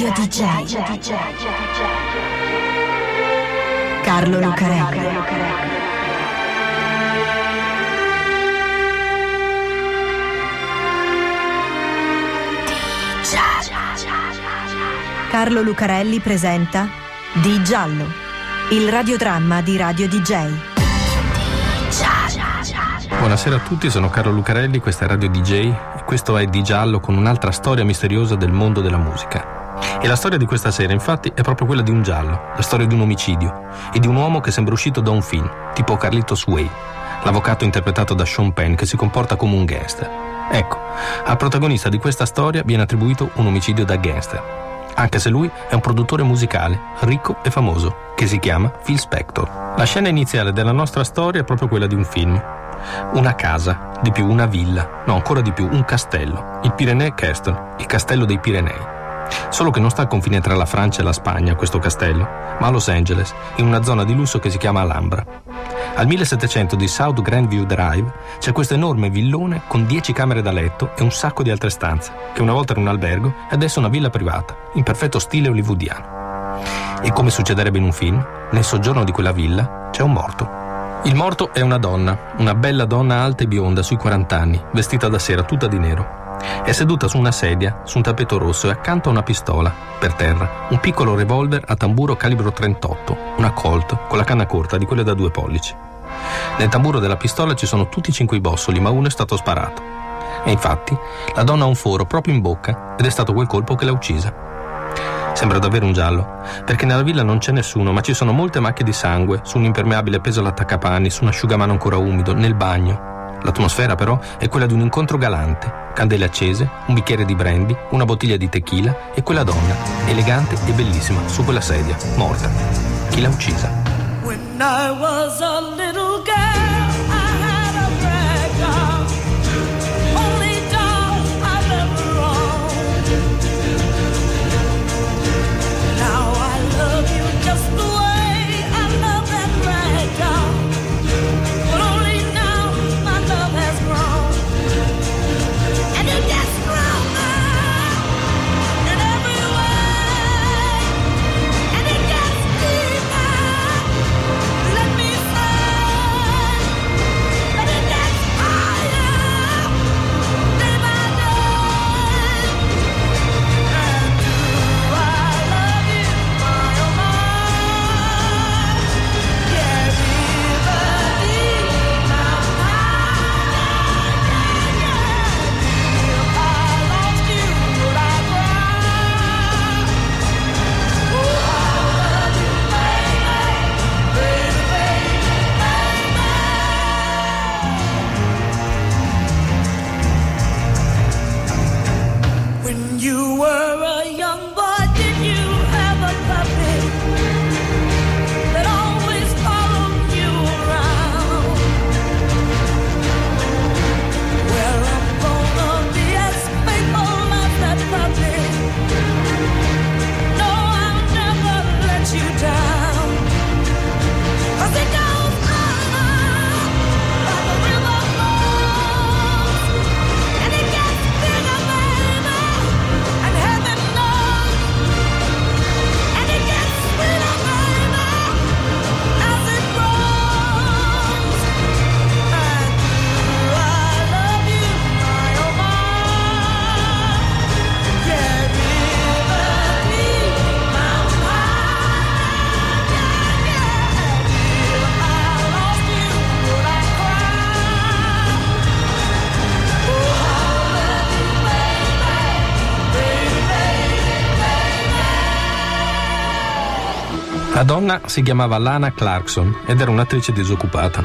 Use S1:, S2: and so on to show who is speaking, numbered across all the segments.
S1: Radio DJ. Carlo Lucarelli. Carlo Lucarelli presenta Di Giallo, il radiodramma di Radio DJ.
S2: Buonasera a tutti, sono Carlo Lucarelli, questa è Radio DJ e questo è Di Giallo con un'altra storia misteriosa del mondo della musica. E la storia di questa sera, infatti, è proprio quella di un giallo, la storia di un omicidio e di un uomo che sembra uscito da un film, tipo Carlitos Way, l'avvocato interpretato da Sean Penn che si comporta come un gangster. Ecco, al protagonista di questa storia viene attribuito un omicidio da gangster, anche se lui è un produttore musicale, ricco e famoso, che si chiama Phil Spector. La scena iniziale della nostra storia è proprio quella di un film. Una casa, di più una villa, no ancora di più un castello, il Pyrenee Castle, il castello dei Pirenei. Solo che non sta al confine tra la Francia e la Spagna, questo castello, ma a Los Angeles, in una zona di lusso che si chiama Alhambra. Al 1700 di South Grandview Drive c'è questo enorme villone con 10 camere da letto e un sacco di altre stanze, che una volta era un albergo e adesso una villa privata, in perfetto stile hollywoodiano. E come succederebbe in un film, nel soggiorno di quella villa c'è un morto. Il morto è una donna, una bella donna alta e bionda sui 40 anni, vestita da sera tutta di nero. È seduta su una sedia, su un tappeto rosso e accanto a una pistola, per terra, un piccolo revolver a tamburo calibro 38, una Colt con la canna corta di quelle da due pollici. Nel tamburo della pistola ci sono tutti i cinque i bossoli, ma uno è stato sparato. E infatti, la donna ha un foro proprio in bocca ed è stato quel colpo che l'ha uccisa. Sembra davvero un giallo, perché nella villa non c'è nessuno, ma ci sono molte macchie di sangue, su un impermeabile appeso all'attaccapanni, su un asciugamano ancora umido, nel bagno. L'atmosfera però è quella di un incontro galante, candele accese, un bicchiere di brandy, una bottiglia di tequila e quella donna, elegante e bellissima, su quella sedia, morta. Chi l'ha uccisa?
S3: When I was a little girl,
S2: La donna si chiamava Lana Clarkson ed era un'attrice disoccupata.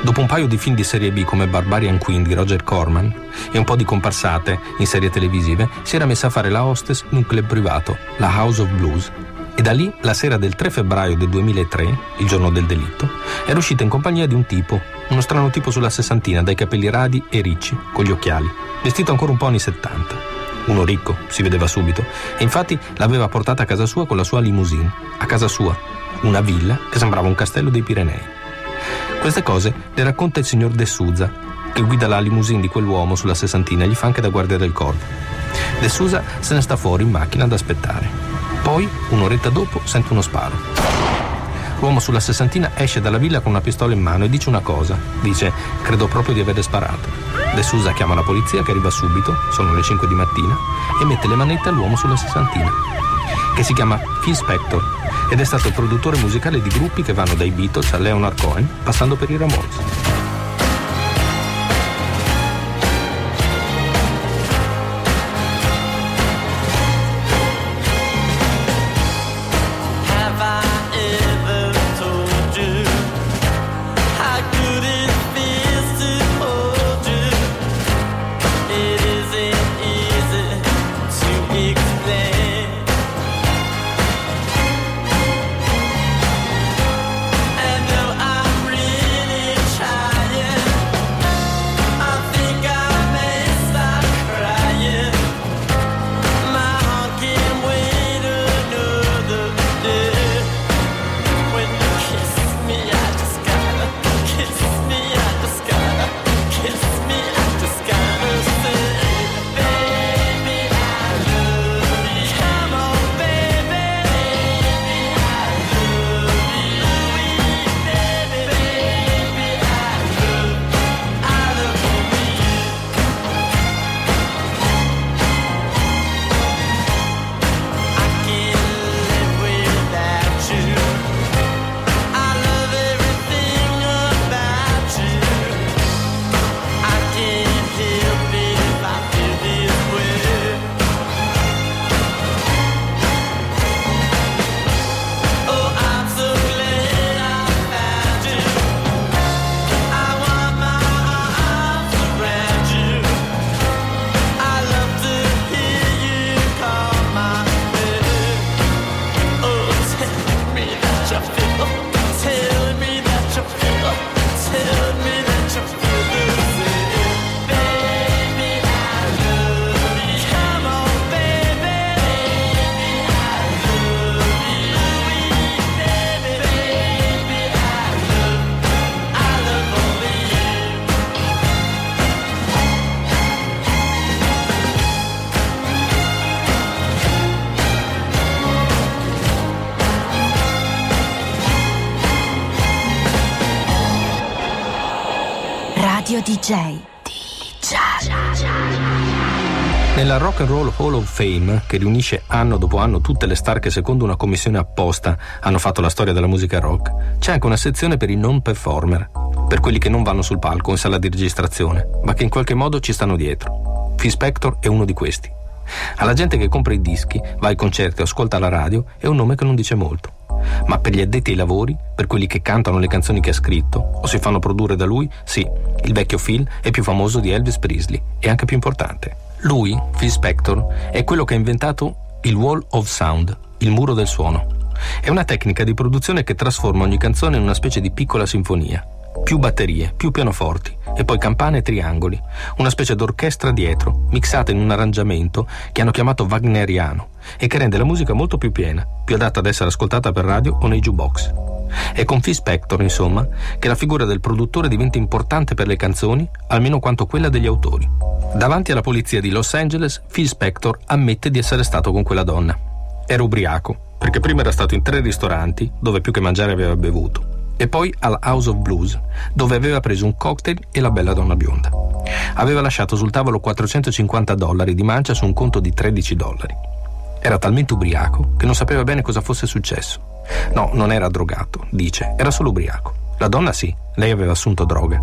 S2: Dopo un paio di film di serie B come Barbarian Queen di Roger Corman e un po' di comparsate in serie televisive, si era messa a fare la hostess in un club privato, la House of Blues. E da lì, la sera del 3 febbraio del 2003, il giorno del delitto, era uscita in compagnia di un tipo, uno strano tipo sulla sessantina, dai capelli radi e ricci, con gli occhiali, vestito ancora un po' anni 70. Uno ricco, si vedeva subito, e infatti l'aveva portata a casa sua con la sua limousine, a casa sua, una villa che sembrava un castello dei Pirenei. Queste cose le racconta il signor De Souza, che guida la limousine di quell'uomo sulla sessantina e gli fa anche da guardia del corpo. De Sousa se ne sta fuori in macchina ad aspettare. Poi, un'oretta dopo, sente uno sparo. L'uomo sulla sessantina esce dalla villa con una pistola in mano e dice una cosa. Dice, credo proprio di aver sparato. De Sousa chiama la polizia che arriva subito, sono le 5 di mattina, e mette le manette all'uomo sulla sessantina, che si chiama Phil Spector ed è stato il produttore musicale di gruppi che vanno dai Beatles a Leonard Cohen, passando per i Ramones.
S1: Radio DJ.
S2: Nella Rock and Roll Hall of Fame, che riunisce anno dopo anno tutte le star che secondo una commissione apposta hanno fatto la storia della musica rock, c'è anche una sezione per i non performer, per quelli che non vanno sul palco in sala di registrazione, ma che in qualche modo ci stanno dietro. Phil Spector è uno di questi. Alla gente che compra i dischi, va ai concerti o ascolta la radio, è un nome che non dice molto. Ma per gli addetti ai lavori, per quelli che cantano le canzoni che ha scritto o si fanno produrre da lui, sì, il vecchio Phil è più famoso di Elvis Presley e anche più importante. Lui, Phil Spector, è quello che ha inventato il Wall of Sound, il muro del suono. È una tecnica di produzione che trasforma ogni canzone in una specie di piccola sinfonia. Più batterie, più pianoforti e poi campane e triangoli, una specie d'orchestra dietro, mixata in un arrangiamento che hanno chiamato wagneriano e che rende la musica molto più piena, più adatta ad essere ascoltata per radio o nei jukebox. È con Phil Spector, insomma, che la figura del produttore diventa importante per le canzoni, almeno quanto quella degli autori. Davanti alla polizia di Los Angeles, Phil Spector ammette di essere stato con quella donna. Era ubriaco, perché prima era stato in tre ristoranti, dove più che mangiare aveva bevuto, e poi al House of Blues, dove aveva preso un cocktail e la bella donna bionda. Aveva lasciato sul tavolo 450 dollari di mancia su un conto di 13 dollari. Era talmente ubriaco che non sapeva bene cosa fosse successo. No, non era drogato, dice, era solo ubriaco. La donna sì, lei aveva assunto droga.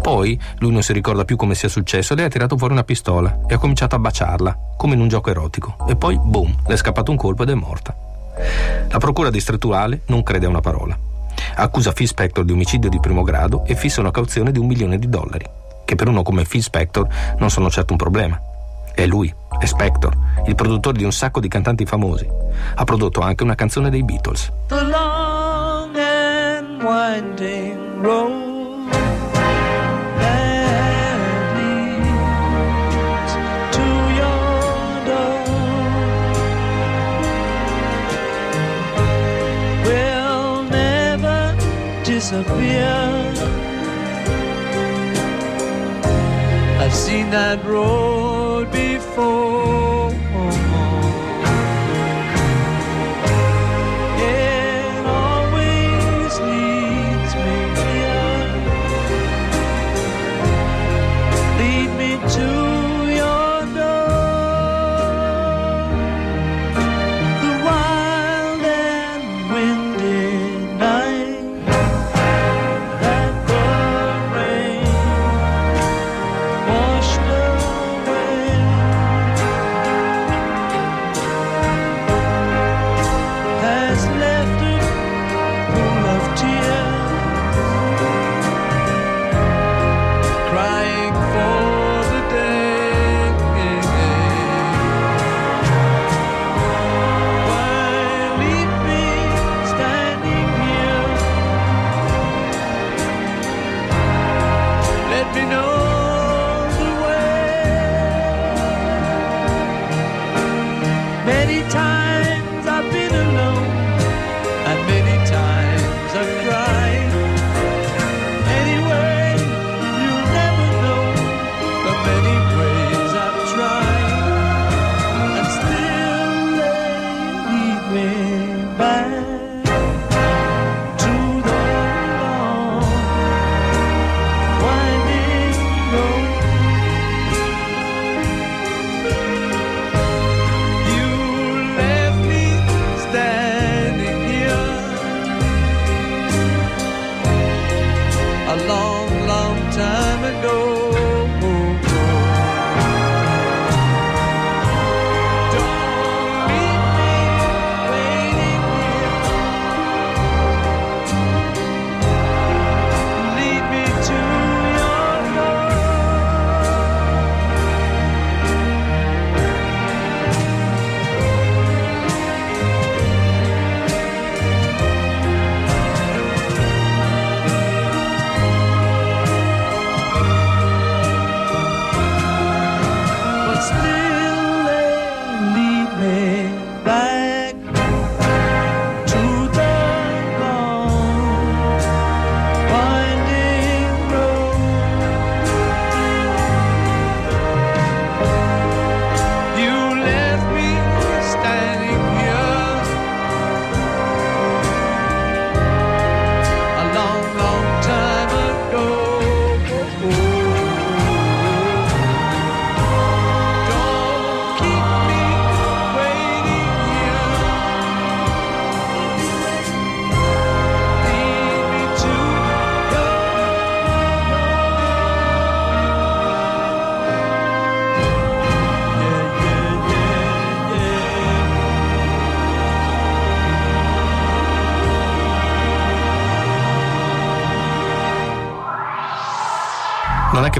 S2: Poi lui non si ricorda più come sia successo, lei ha tirato fuori una pistola e ha cominciato a baciarla, come in un gioco erotico. E poi, boom, le è scappato un colpo ed è morta. La procura distrettuale non crede a una parola. Accusa Phil Spector di omicidio di primo grado e fissa una cauzione di un milione di dollari, che per uno come Phil Spector non sono certo un problema. È lui, è Spector, il produttore di un sacco di cantanti famosi. Ha prodotto anche una canzone dei Beatles.
S3: the long and winding road disappear. I've seen that road before.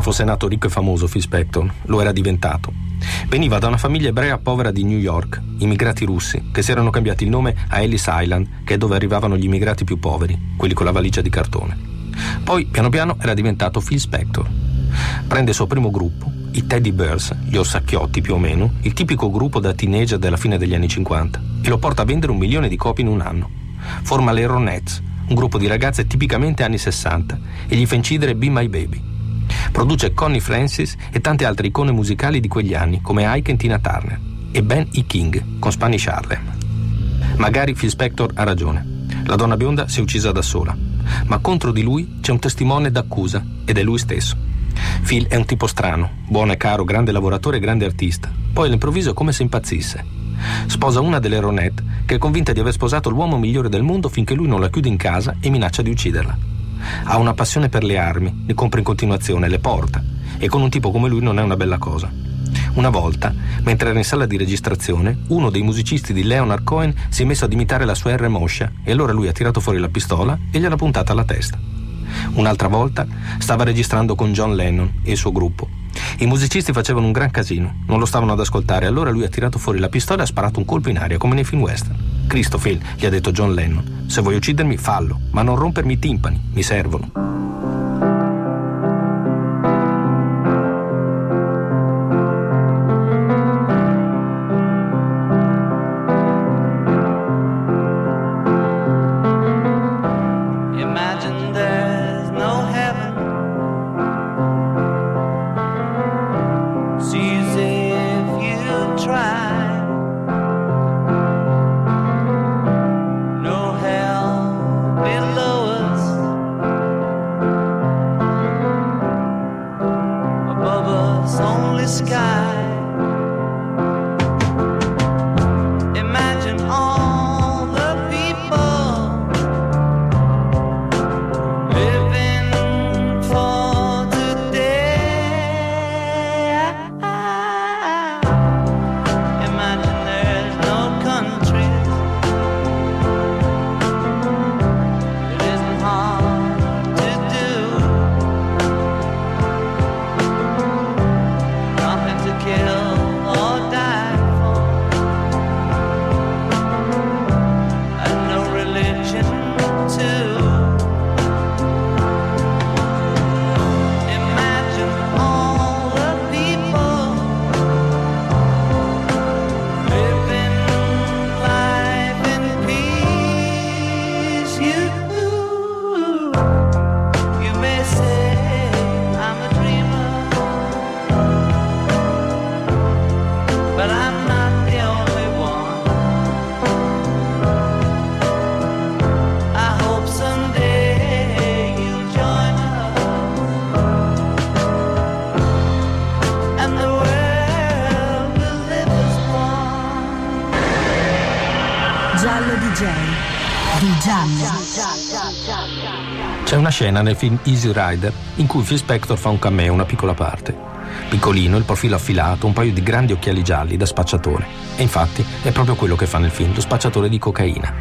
S2: Fosse nato ricco e famoso Phil Spector, lo era diventato. Veniva da una famiglia ebrea povera di New York, immigrati russi, che si erano cambiati il nome a Ellis Island, che è dove arrivavano gli immigrati più poveri, quelli con la valigia di cartone. Poi, piano piano, era diventato Phil Spector. Prende il suo primo gruppo, i Teddy Bears, gli orsacchiotti più o meno, il tipico gruppo da teenager della fine degli anni 50, e lo porta a vendere un milione di copie in un anno. Forma le Ronettes, un gruppo di ragazze tipicamente anni 60, e gli fa incidere Be My Baby. Produce Connie Francis e tante altre icone musicali di quegli anni, come Ike e Tina Turner, e Ben E. King con Spanish Harlem. Magari Phil Spector ha ragione. La donna bionda si è uccisa da sola, ma contro di lui c'è un testimone d'accusa ed è lui stesso. Phil è un tipo strano, buono e caro, grande lavoratore e grande artista. Poi all'improvviso è come se impazzisse. Sposa una delle Ronette che è convinta di aver sposato l'uomo migliore del mondo finché lui non la chiude in casa e minaccia di ucciderla. Ha una passione per le armi, ne compra in continuazione, le porta e con un tipo come lui non è una bella cosa. Una volta, mentre era in sala di registrazione, uno dei musicisti di Leonard Cohen si è messo ad imitare la sua R moscia e allora lui ha tirato fuori la pistola e gliel'ha puntata alla testa. Un'altra volta stava registrando con John Lennon e il suo gruppo. I musicisti facevano un gran casino, non lo stavano ad ascoltare, allora lui ha tirato fuori la pistola e ha sparato un colpo in aria come nei film western. Cristo Phil, gli ha detto John Lennon, se vuoi uccidermi fallo, ma non rompermi i timpani, mi servono. Scena nel film Easy Rider in cui Phil Spector fa un cameo, una piccola parte. Piccolino, il profilo affilato, un paio di grandi occhiali gialli da spacciatore. E infatti è proprio quello che fa nel film, lo spacciatore di cocaina.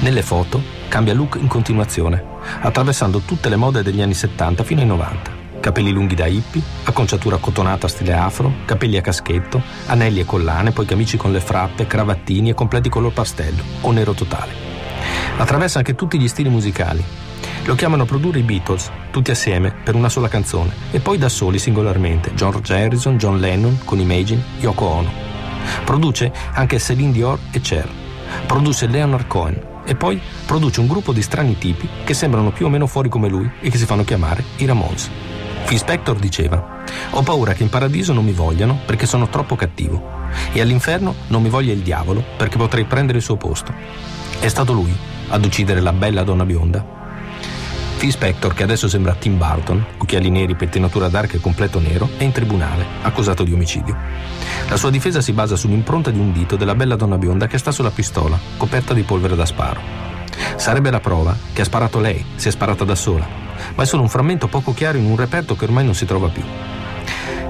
S2: Nelle foto cambia look in continuazione, attraversando tutte le mode degli anni 70 fino ai 90. Capelli lunghi da hippie, acconciatura cotonata stile afro, capelli a caschetto, anelli e collane, poi camici con le frappe, cravattini e completi color pastello o nero totale. Attraversa anche tutti gli stili musicali. Lo chiamano a produrre i Beatles, tutti assieme, per una sola canzone, e poi da soli singolarmente, George Harrison, John Lennon, con Imagine, Yoko Ono. Produce anche Celine Dior e Cher. Produce Leonard Cohen e poi produce un gruppo di strani tipi che sembrano più o meno fuori come lui e che si fanno chiamare i Ramones. Phil Spector diceva: Ho paura che in paradiso non mi vogliano perché sono troppo cattivo, e all'inferno non mi voglia il diavolo perché potrei prendere il suo posto. È stato lui ad uccidere la bella donna bionda. Phil Spector, che adesso sembra Tim Burton, occhiali neri, pettinatura d'arca e completo nero, è in tribunale, accusato di omicidio. La sua difesa si basa sull'impronta di un dito della bella donna bionda che sta sulla pistola, coperta di polvere da sparo. Sarebbe la prova che ha sparato lei, si è sparata da sola, ma è solo un frammento poco chiaro in un reperto che ormai non si trova più.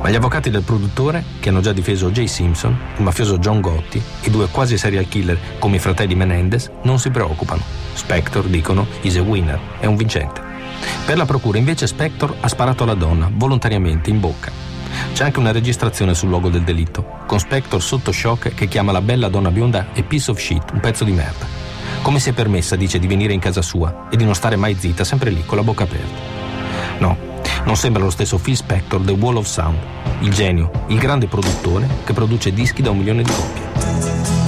S2: Ma gli avvocati del produttore, che hanno già difeso Jay Simpson, il mafioso John Gotti e due quasi serial killer come i fratelli Menendez, non si preoccupano. Spector, dicono, is a winner, è un vincente. Per la procura invece Spector ha sparato alla donna, volontariamente, in bocca. C'è anche una registrazione sul luogo del delitto, con Spector sotto shock che chiama la bella donna bionda a piece of shit, un pezzo di merda. Come si è permessa, dice, di venire in casa sua e di non stare mai zitta, sempre lì, con la bocca aperta. No, non sembra lo stesso Phil Spector The Wall of Sound, il genio, il grande produttore che produce dischi da un milione di copie.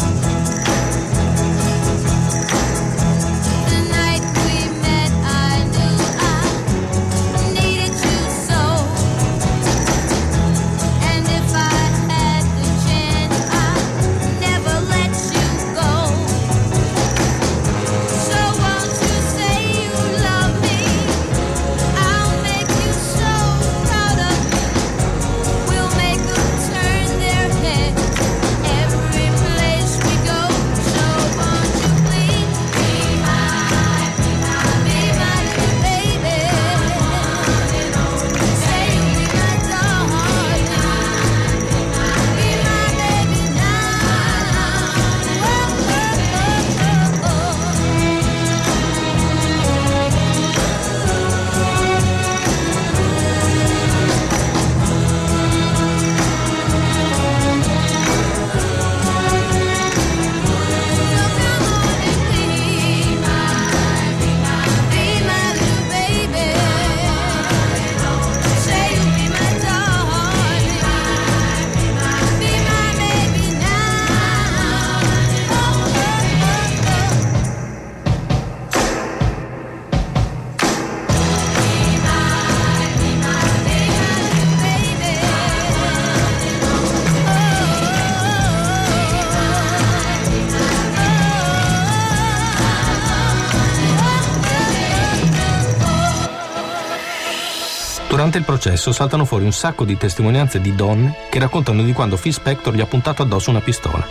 S2: Durante il processo saltano fuori un sacco di testimonianze di donne che raccontano di quando Phil Spector gli ha puntato addosso una pistola.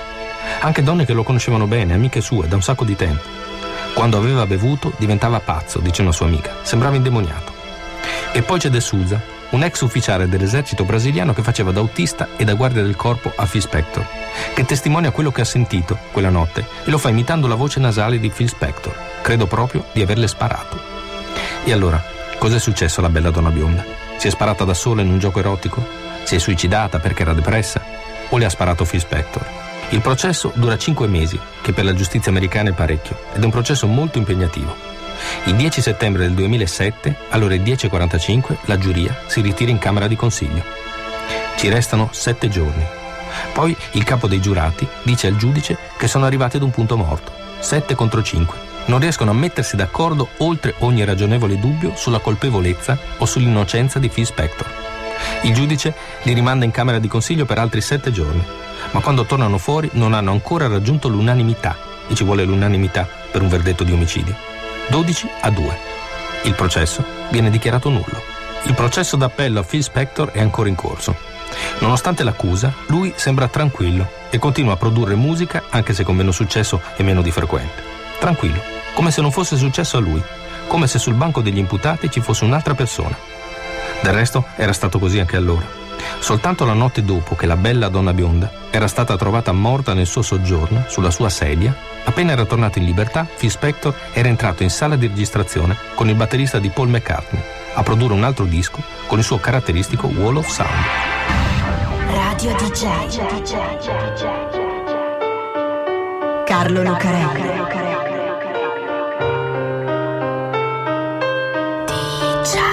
S2: Anche donne che lo conoscevano bene, amiche sue, da un sacco di tempo. Quando aveva bevuto diventava pazzo, dice una sua amica, sembrava indemoniato. E poi c'è De Souza, un ex ufficiale dell'esercito brasiliano che faceva da autista e da guardia del corpo a Phil Spector, che testimonia quello che ha sentito quella notte e lo fa imitando la voce nasale di Phil Spector. Credo proprio di averle sparato. E allora, cos'è successo alla bella donna bionda? Si è sparata da sola in un gioco erotico? Si è suicidata perché era depressa? O le ha sparato Phil Spector? Il processo dura 5 mesi, che per la giustizia americana è parecchio, ed è un processo molto impegnativo. Il 10 settembre del 2007, alle ore 10.45, la giuria si ritira in Camera di Consiglio. Ci restano 7 giorni. Poi il capo dei giurati dice al giudice che sono arrivati ad un punto morto, 7 contro 5. Non riescono a mettersi d'accordo oltre ogni ragionevole dubbio sulla colpevolezza o sull'innocenza di Phil Spector. Il giudice li rimanda in Camera di Consiglio per altri 7 giorni, ma quando tornano fuori non hanno ancora raggiunto l'unanimità, e ci vuole l'unanimità per un verdetto di omicidio. 12 a 2. Il processo viene dichiarato nullo. Il processo d'appello a Phil Spector è ancora in corso. Nonostante l'accusa, lui sembra tranquillo e continua a produrre musica anche se con meno successo e meno di frequente. Tranquillo, come se non fosse successo a lui, come se sul banco degli imputati ci fosse un'altra persona. Del resto era stato così anche allora. Soltanto la notte dopo che la bella donna bionda era stata trovata morta nel suo soggiorno, sulla sua sedia, appena era tornato in libertà, Phil Spector era entrato in sala di registrazione con il batterista di Paul McCartney a produrre un altro disco con il suo caratteristico Wall of Sound.
S1: Radio DJ. Carlo Lucarelli. DJ.